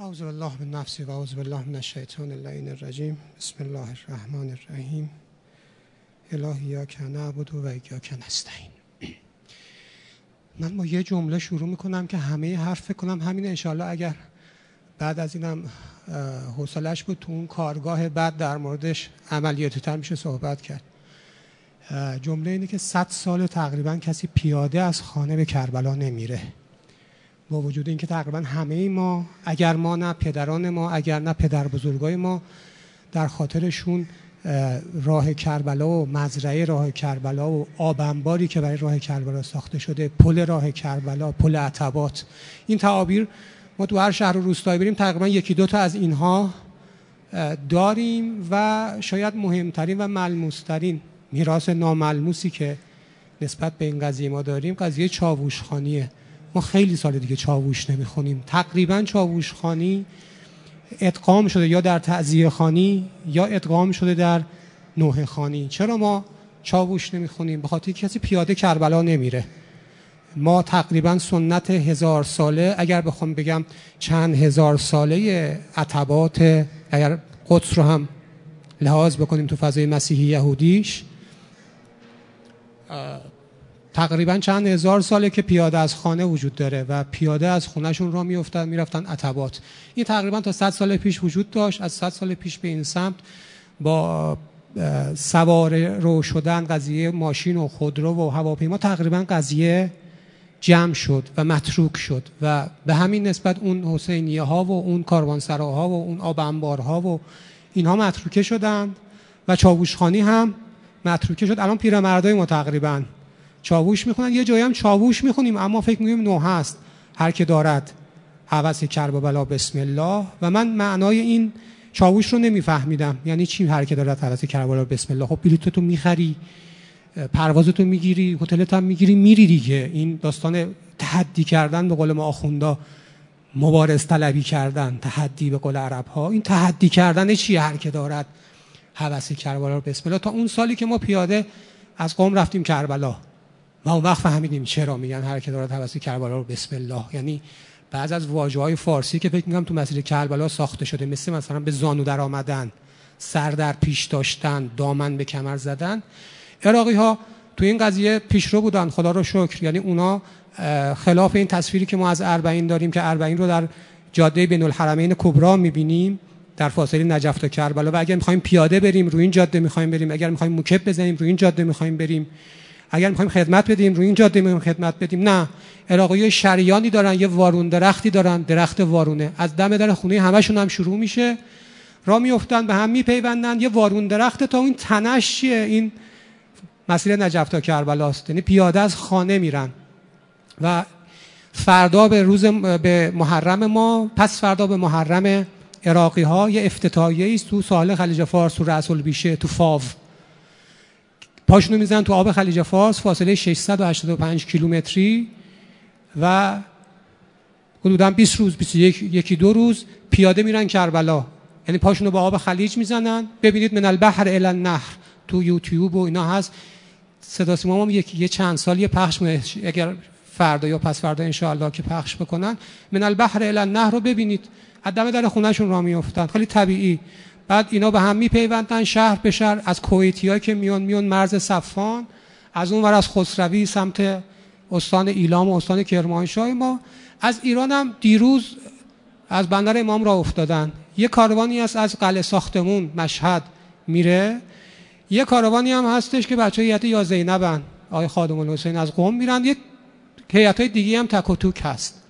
اعوذ بالله من نفسی و اعوذ بالله من الشیطان اللعین الرجیم. بسم الله الرحمن الرحیم. الهی یا که نعبد و یا که نستعین. من با یه جمله شروع می‌کنم که همه حرف کنم همین انشالله اگر بعد از اینم حوصلش بود تو اون کارگاه بعد در موردش عملیاتی تر میشه صحبت کرد. جمله اینه که صد سال تقریبا کسی پیاده از خانه به کربلا نمیره. با وجود اینکه تقریبا همه ما اگر ما نه پدران ما اگر نه پدر بزرگای ما در خاطرشون راه کربلا و مزرعه راه کربلا و آبنباری که برای راه کربلا ساخته شده پل راه کربلا پل عتبات. این تعابیر ما تو هر شهر و روستایی بریم تقریبا یکی دو تا از اینها داریم و شاید مهمترین و ملموسترین میراث ناملموسی که نسبت به این قضیه ما داریم قضیه چاووشخانیه ما خیلی سال دیگه چاووش نمی‌خونیم. تقریبا چاووشخانی ادغام شده یا در تعذیه خانی یا ادغام شده در نوه خانی. چرا ما چاووش نمی‌خونیم؟ به خاطر کسی پیاده کربلا نمیره. ما تقریبا سنت هزار ساله اگر بخوام بگم چند هزار ساله عتبات اگر قدس رو هم لحاظ بکنیم تو فضای مسیحی یهودیش تقریبا چند هزار ساله که پیاده از خانه وجود داره و پیاده از خونهشون را میافتن می‌رفتن عتبات. این تقریبا تا 100 سال پیش وجود داشت. از 100 سال پیش به این سمت با سوار رو شدن قضیه ماشین و خودرو و هواپیما تقریبا قضیه جمع شد و متروک شد و به همین نسبت اون حسینیه ها و اون کاروانسراها و اون آب انبارها و اینها متروکه شدند و چاووشخانی هم متروکه شد. الان پیرمردای ما تقریبا چاووش می‌خونن. یه جایی هم چاووش می‌خونیم اما فکر می‌کنیم نو هست. هر که دارد حوث کرب بلا بسم الله. و من معنای این چاووش رو نمیفهمیدم. یعنی چی هر که دارد حوث کرب بلا بسم الله؟ خب بلیطتو می‌خری پروازتو می‌گیری هتلت هم می‌گیری میری دیگه. این داستان تحدی کردن به قول ما آخوندا مبارز طلبی کردن تحدی به قول عرب ها این تحدی کردن چیه هر که دارد حوث کربلا بسم الله؟ تا اون سالی که ما پیاده از قوم رفتیم کربلا. و اون وقت فهمیدیم چرا میگن هر که حوث کربلا رو بسم الله. یعنی بعض از واژه های فارسی که فکر می‌کنم تو مسیر کربلا ساخته شده مثل مثلا به زانو در آمدن سر در پیش داشتن دامن به کمر زدن عراقی ها تو این قضیه پیشرو بودن. خدا رو شکر. یعنی اونا خلاف این تصویری که ما از اربعین داریم که اربعین رو در جاده بین الحرمین کبرا می‌بینیم در فاصله نجف تا کربلا. و اگر می‌خوایم پیاده بریم روی این جاده می‌خوایم بریم. اگر می‌خوایم موکب بزنیم روی این جاده می‌خوایم بریم. اگر می‌خوایم خدمت بدیم روی این جاده می‌خوایم خدمت بدیم. نه. عراقی شریانی دارن یه وارون درختی دارن درخت وارونه. از دم در خونه همشون هم شروع میشه. را میافتن به هم میپیوندن. یه وارون درخت تا این تنش چیه؟ این مسیر نجف تا کربلاست. یعنی پیاده از خانه میرن. و فردا به روز به محرم ما پس فردا به محرم عراقی ها یه افتتاحیه است تو ساحل خلیج فارس تو رأس البیشه تو فاو. پاشونو می‌زنن تو آب خلیج فارس فاصله 685 کیلومتری و حدودا 20 روز 21 یکی دو روز پیاده میرن کربلا. یعنی پاشونو با آب خلیج می‌زنن. ببینید من البحر الی النهر تو یوتیوب و اینا هست. صدا سیما هم یکی یه چند سال یه پخش اگر فردا یا پس فردا ان که پخش بکنن. من البحر الی النهر رو ببینید. عدم در خونهشون را میافتن. خیلی طبیعی. بعد اینا به هم میپیوندن شهر به شهر. از کویتیا که میان میان مرز صفان از اون ور از خسروی سمت استان ایلام و استان کرمانشاه ما. از ایران هم دیروز از بندر امام را افتادن. یه کاروانی است از قلعه ساختمون مشهد میره. یه کاروانی هم هستش که بچه هیئت یا زینبن. آقای خادم الحسین از قوم میرن. یه هیئت های دیگه هم تک و توک هست.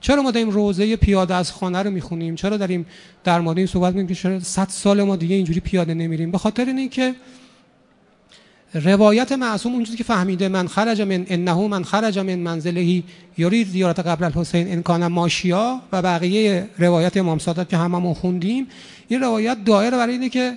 چرا ما داریم روزه پیاده از خانه رو می‌خونیم؟ چرا داریم در مورد این صحبت می‌کنیم که چرا 100 سال ما دیگه اینجوری پیاده نمیریم؟ به خاطر اینکه روایت معصوم اونجوری که فهمیده من خرج من انه من خرج من منزلهی یرید زیارت قبر الحسین ان کان ماشیا و بقیه روایت امام صادق که هممون خوندیم این روایت دایره برای اینه که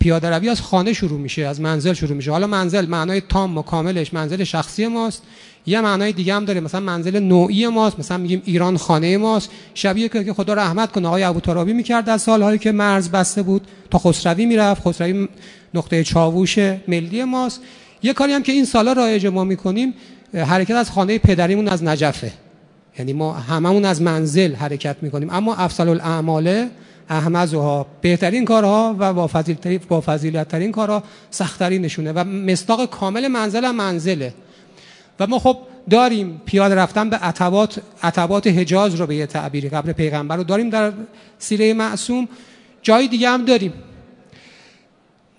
پیاده روی از خانه شروع میشه از منزل شروع میشه. حالا منزل معنای تام و کاملش منزل شخصی ماست. یه معنای دیگه هم داره مثلا منزل نوعی ماست. مثلا میگیم ایران خانه ماست. شبیه که خدا رحمت کنه آقای ابو ترابی می‌کرد در سالهایی که مرز بسته بود. تا خسروی می‌رفت. خسروی نقطه چاووش ملی ماست. یه کاری هم که این سالا رایج ما می‌کنیم حرکت از خانه پدریمون از نجفه. یعنی ما هممون از منزل حرکت می‌کنیم. اما افضل الاعمال احمزها بهترین کارها و با فضیلت ترین کارها سختترین نشونه و مستاق کامل منزل منزله. و ما خب داریم پیاده رفتن به عتبات عتبات حجاز رو به یه تعبیری قبل پیغمبر رو داریم در سیره معصوم. جای دیگه هم داریم.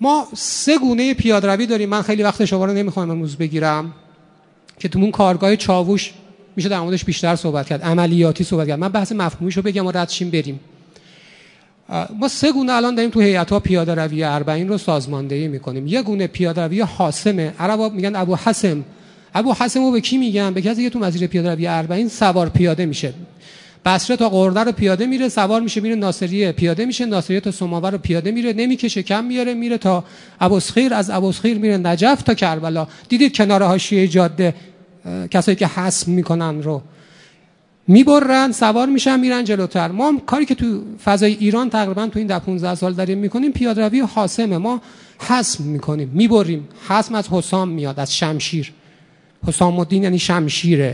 ما سه گونه پیاده روی داریم. من خیلی وقت شما رو نمی‌خوام امروز بگیرم که تو اون کارگاه چاووش میشه در موردش بیشتر صحبت کرد عملیاتی صحبت کرد. من بحث مفهومیشو بگم و ردشیم بریم. ما سه گونه الان داریم تو هیئت ها پیاده روی اربعین رو سازماندهی می‌کنیم. یه گونه پیاده روی حاسمه. عربا میگن ابو حسم. ابو حسم رو به کی میگن؟ به کسی که تو مسیر پیاده روی اربعین سوار پیاده میشه. بصره تا قرده رو پیاده میره سوار میشه میره ناصریه پیاده میشه ناصریه تا سماور رو پیاده میره نمی‌کشه کم میاره میره تا ابوسخیر از ابوسخیر میره نجف تا کربلا. دیدید کنار حاشیه جاده کسایی که حسم می‌کنن رو. می‌برن سوار میشن میرن جلوتر. ما کاری که تو فضای ایران تقریبا تو این ده 15 سال داریم می‌کنیم پیادروی حاسمه. ما حسم می‌کنیم می‌بریم. حسم از حسام میاد از شمشیر. حسام الدین یعنی شمشیر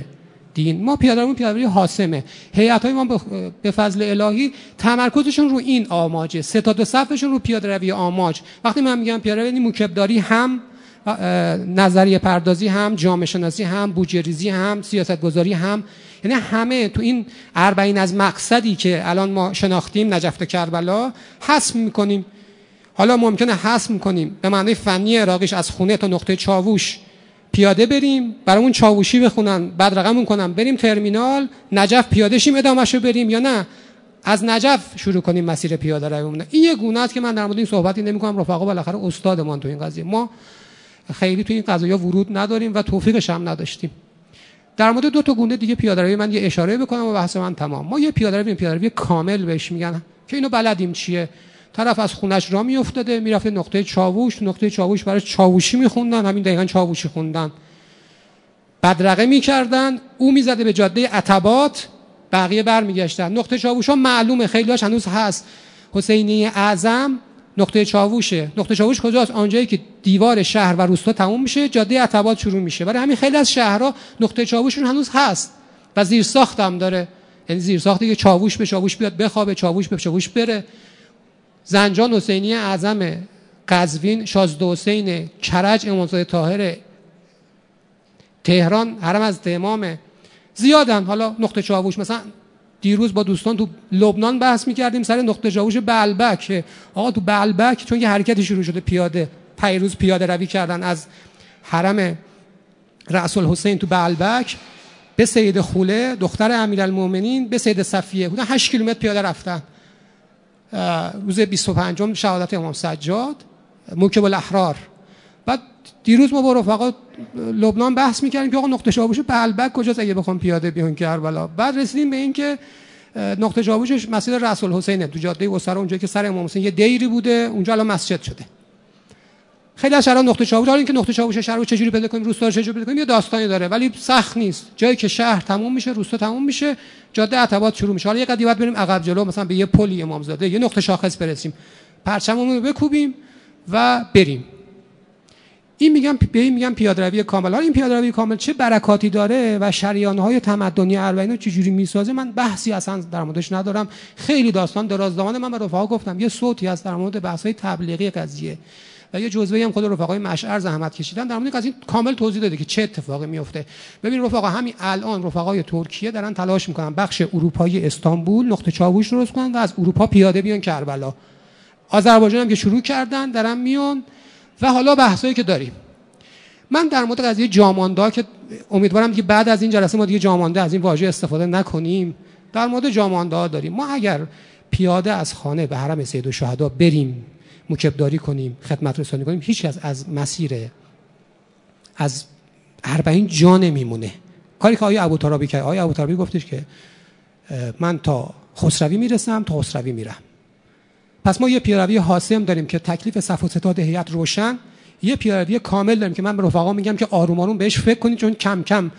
دین. ما پیادروی پیادروی حاسمه. هیئت های ما به فضل الهی تمرکزشون رو این آماجه. سه تا دو صفشون رو پیادروی آماج. وقتی من میگم پیادروی یعنی موکبداری هم نظریه پردازی هم جامعه شناسی هم بودجه هم سیاست گذاری هم. یعنی همه تو این اربعین از مقصدی که الان ما شناختیم نجفت کربلا حسم می‌کنیم. حالا ممکنه حسم می‌کنیم به معنی فنی عراقیش از خونه تا نقطه چاووش. پیاده بریم برامون چاووشی بخونن بعد رقمون کنم بریم ترمینال نجف پیاده شیم ادامهش رو بریم یا نه؟ از نجف شروع کنیم مسیر پیاده رویمون این یه گونه است که من در مورد این صحبتی نمی‌کنم. رفقا بالاخره استادمان تو این قضیه. ما خیلی تو این قضايا ورود نداریم و توفیقش هم نداشتیم. در مورد دو تا گونه دیگه پیاده من یه اشاره بکنم و بحث من تمام. ما یه پیاده روی پیاده کامل بهش میگن. که اینو بلدیم چیه؟ طرف از خونش را میافتاده می‌رفته نقطه چاووش نقطه چاووش برای چاووشی میخوندن همین دقیقا چاووشی خوندن. بدرقه می‌کردن او می‌زده به جاده عتبات بقیه برمیگشتن. نقطه چاووش ها معلومه خیلی هنوز هست. حسینی اعظم نقطه چاووشه نقطه چاووش کجاست؟ آنجایی که دیوار شهر و روستا تموم میشه جاده عتبات شروع میشه. برای همین خیلی از شهرها نقطه چاووششون هنوز هست و زیر ساخت هم داره. یعنی زیر ساختی که چاووش به چاووش بیاد بخوابه چاووش به چاووش بره. زنجان حسینی اعظم قزوین شازده حسین کرج امامزاده طاهر تهران حرم از امام زیادن. حالا نقطه چاووش مثلا دیروز با دوستان تو لبنان بحث می‌کردیم سر نقطه جاوش بلبک. آقا تو بلبک چون یه حرکتی شروع شده پیاده پیروز پیاده روی کردن از حرم رسول حسین تو بلبک. به سید خوله دختر امیرالمومنین به سید صفیه بودن 8 کیلومتر پیاده رفتن. روز 25 شهادت امام سجاد موکب الاحرار. بعد دیروز ما با رفقا لبنان بحث می‌کردیم که آقا نقطه چاوش بلبک کجاست؟ اگه بخوام پیاده بیان کربلا بعد رسیدیم به این که نقطه چاوشش مسجد رسول حسینه. تو جاده وسرا اونجایی که سر امام حسین یه دیری بوده اونجا الان مسجد شده. خیلی از شهرها نقطه چاوش این که نقطه چاوش شهر رو چجوری پیدا کنیم روستا رو چجوری پیدا کنیم یه داستانی داره ولی سخت نیست. جایی که شهر تموم میشه روستا تموم میشه جاده عتبات شروع میشه. حالا یه قدیمت بریم عقب جلو مثلا به یه پلی امامزاده یه نقطه شاخص برسیم. پرچممون رو بکوبیم و بریم. این میگم به این میگم پیادروی کامل. حالا این پیادروی کامل چه برکاتی داره و شریانه های تمدنی اربعین رو چجوری می‌سازه؟ من بحثی اصلا در موردش ندارم. خیلی داستان دراز دامن من به رفقا گفتم. یه صوتی هست در مورد بحث های تبلیغی قضیه. و یه جزوه هم خود رفقای مشعر زحمت کشیدن. در مورد قضیه کامل توضیح داده که چه اتفاقی میفته. ببین رفقا همین الان رفقای ترکیه دارن تلاش می‌کنن بخش اروپایی استانبول نقطه چاووش درست کنن و از اروپا پیاده بیان کربلا. آذربایجان هم که شروع کردن دارن میون و حالا بحثایی که داریم. من در مورد قضیه جامانده که امیدوارم که بعد از این جلسه ما دیگه جامانده از این واژه استفاده نکنیم در مورد جامانده داریم. ما اگر پیاده از خانه به حرم سید شهدا بریم مکبداری کنیم خدمت رسانی کنیم هیچ از از مسیر از اربعین جا نمیمونه. کاری که آیه ابو ترابی که آیه ابو ترابی گفتش که من تا خسروی می‌رسم تا خسروی میرم. پس ما یه پیروی حاسم داریم که تکلیف صف و ستاد هیئت روشن. یه پیروی کامل داریم که من به رفقا میگم که آروم آروم بهش فکر کنید چون کم کم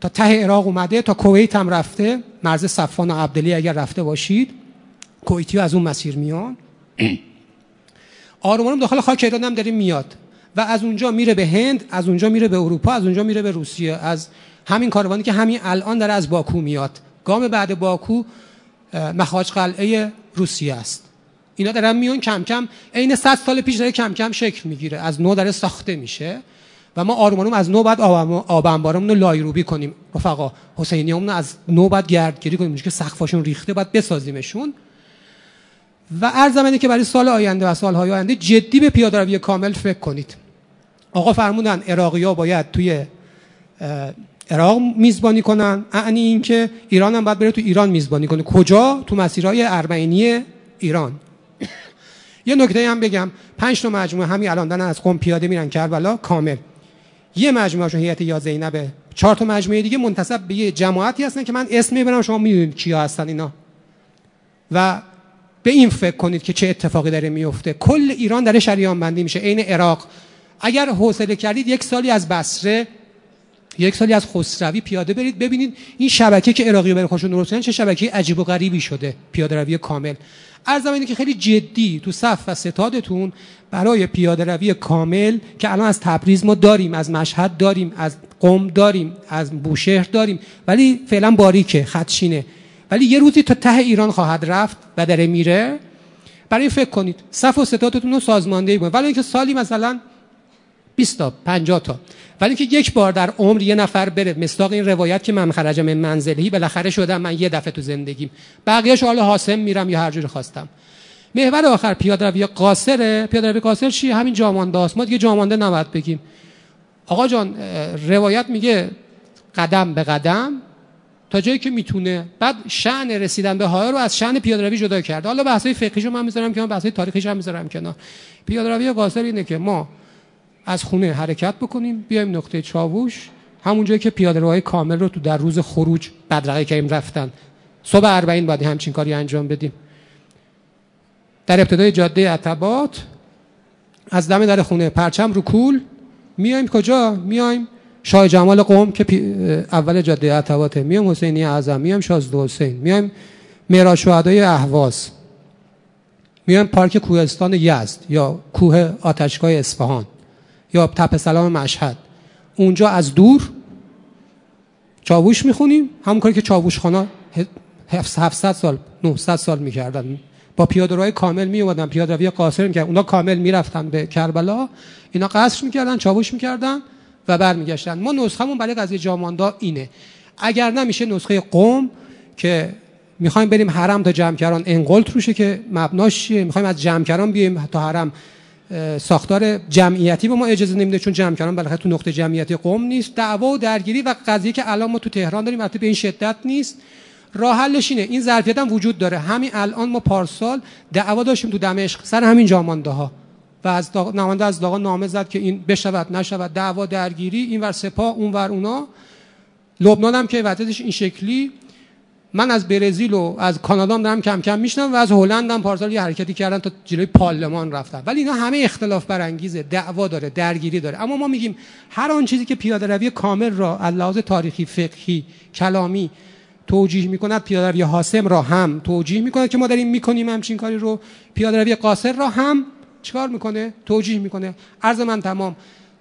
تا ته عراق اومده تا کویت هم رفته. مرز صفان و عبدلی اگر رفته باشید کویتی از اون مسیر میان. آروم آروم داخل خاک ایران هم داریم میاد. و از اونجا میره به هند از اونجا میره به اروپا از اونجا میره به روسیه. از همین کاروانی که همین الان داره از باکو میاد. گام بعد باکو مخاج قلعه روسیه است. اینا دارن میون کم کم عین 100 سال پیش داره کم کم شکل می‌گیره. از نو داره ساخته میشه. و ما آروم از نو بعد آب انبارمون رو لایروبی کنیم. رفقا حسینیامون از نو بعد گردگیری کنیم. که سقفاشون ریخته بعد بسازیمشون. و ارزم که برای سال آینده و سالهای آینده جدی به پیاده روی کامل فکر کنید. آقا فرمودن ها باید توی عراق میزبانی کنن. اعنی اینکه ایران هم باید بره تو ایران میزبانی کنه. کجا؟ تو مسیرهای ارمنی ایران. یه نکته هم بگم. پنج تا مجموعه همین الان دارن از قم پیاده میرن کربلا. کامل. یه مجموعه هیئت یا زینبه چهار تا مجموعه دیگه منتسب به یه جماعتی هستن که من اسم می‌برم شما می‌دونید کیا هستن اینا. و به این فکر کنید که چه اتفاقی داره میفته. کل ایران داره شریان بندی میشه. عین عراق. اگر حوصله کردید یک سالی از بصره یک سالی از خسروی پیاده برید. ببینید این شبکه که عراقی برای خودشون درست چه شبکه عجیب و غریبی شده. پیاده روی کامل. ارزم اینه که خیلی جدی تو صف و ستادتون برای پیاده روی کامل که الان از تبریز ما داریم از مشهد داریم از قم داریم از بوشهر داریم. ولی فعلا باریکه خدشینه. ولی یه روزی تا ته ایران خواهد رفت و داره میره. برای فکر کنید صف و ستادتون رو سازماندهی کنید ولی اینکه سالی مثلا 20 تا 50 تا. ولی که یک بار در عمر یه نفر بره مستاق این روایت که من خرجم من منزلی بالاخره شدم من یه دفعه تو زندگیم. بقیه‌اش حالا حاسم میرم یا هر جور خواستم. محور آخر پیاده روی قاصره. پیاده روی قاصر چیه همین جامانده است ما دیگه جامانده نباید بگیم. آقا جان روایت میگه قدم به قدم تا جایی که می‌تونه. بعد شأن رسیدن به های رو از شأن پیاده روی جدا کرده حالا بحثای فقهیشو من می‌ذارم کنار بحثای تاریخیش هم می‌ذارم کنار. پیاده روی قاصر اینه که ما از خونه حرکت بکنیم بیایم نقطه چاووش همون جایی که پیاده روهای کامل رو تو در روز خروج بدرقه کردیم رفتن. صبح اربعین باید همچین کاری انجام بدیم. در ابتدای جاده عتبات از دم در خونه پرچم رو کول میایم کجا؟ میایم شاه جمال قوم که اول جاده عتباته میایم حسینی اعظم میایم شازده حسین میایم معراج شهدای اهواز میایم پارک کوهستان یزد یا کوه آتشگاه اصفهان یا تپ سلام مشهد. اونجا از دور چاووش می‌خونیم همون کاری که چاووش خانا 700 سال 900 سال می‌کردن. با پیاده روی کامل می اومدن پیاده روی قاصر که اونا کامل می‌رفتن به کربلا اینا قصر می‌کردن چاووش می‌کردن. و برمیگشتن. ما نسخمون برای قضیه جاماندا اینه. اگر نمیشه نسخه قوم که می‌خوایم بریم حرم تا جمکران انقلت روشه که مبناش چیه؟ می‌خوایم از جمکران بیایم تا حرم ساختار جمعیتی به ما اجازه نمیده چون جمع کردن بالاخره تو نقطه جمعیتی قوم نیست. دعوا و درگیری و قضیه که الان ما تو تهران داریم البته به این شدت نیست. راه حلش اینه. این ظرفیت هم وجود داره. همین الان ما پارسال دعوا داشتیم تو دمشق سر همین جامانده ها و از نماینده از داغا نامه زد که این بشود نشود دعوا درگیری این ور سپاه اون ور اونا. لبنان هم که وضعیتش این شکلی. من از برزیل و از کانادا هم دارم کم کم میشنم و از هلند هم پارسال یه حرکتی کردن تا جلوی پارلمان رفتن. ولی اینا همه اختلاف برانگیزه دعوا داره درگیری داره. اما ما میگیم هر آن چیزی که پیاده روی کامل را از لحاظ تاریخی فقهی کلامی توجیه می‌کند پیاده روی حاسم را هم توجیه می‌کند که ما داریم می‌کنیم همچین کاری رو. پیاده روی قاصر را هم چیکار می‌کنه؟ توجیه می‌کنه. عرض من تمام.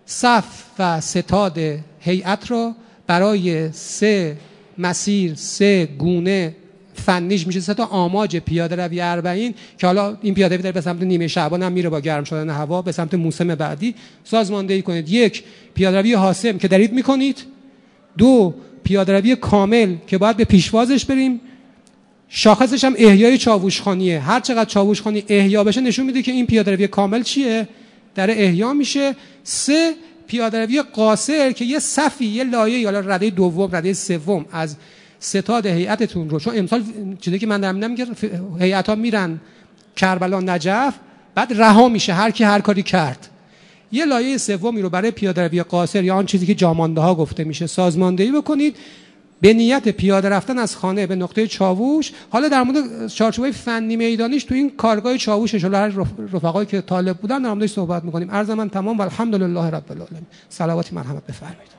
صف و ستاد هیئت را برای سه مسیر سه گونه فنیش میشه. سه تا آماج پیاده روی اربعین که حالا این پیاده روی به سمت نیمه شعبان هم میره با گرم شدن هوا به سمت موسم بعدی. سازماندهی کنید. یک پیاده روی حاسم که دارید می‌کنید. دو پیاده روی کامل که باید به پیشوازش بریم. شاخصش هم احیای چاووشخانیه هر چقدر چاووشخانی احیا بشه نشون میده که این پیاده روی کامل چیه؟ در احیا میشه. سه پیاده روی قاصر که یه صفی یه لایه یا رده دوم رده سوم از ستاد هیئتتون رو. چون امسال چیزی که من دارم میگم هیئت ها میرن کربلا نجف بعد رها میشه. هر کی هر کاری کرد. یه لایه سومی رو برای پیاده روی قاصر یا آن چیزی که جامانده ها گفته میشه سازماندهی بکنید. به نیت پیاده رفتن از خانه به نقطه چاووش حالا در مورد چارچوبه فنی میدانیش تو این کارگاه چاووش ان هر رفقایی که طالب بودن در موردش صحبت می‌کنیم. عرض من تمام و الحمدلله رب العالمین. صلوات مرحمت بفرمایید.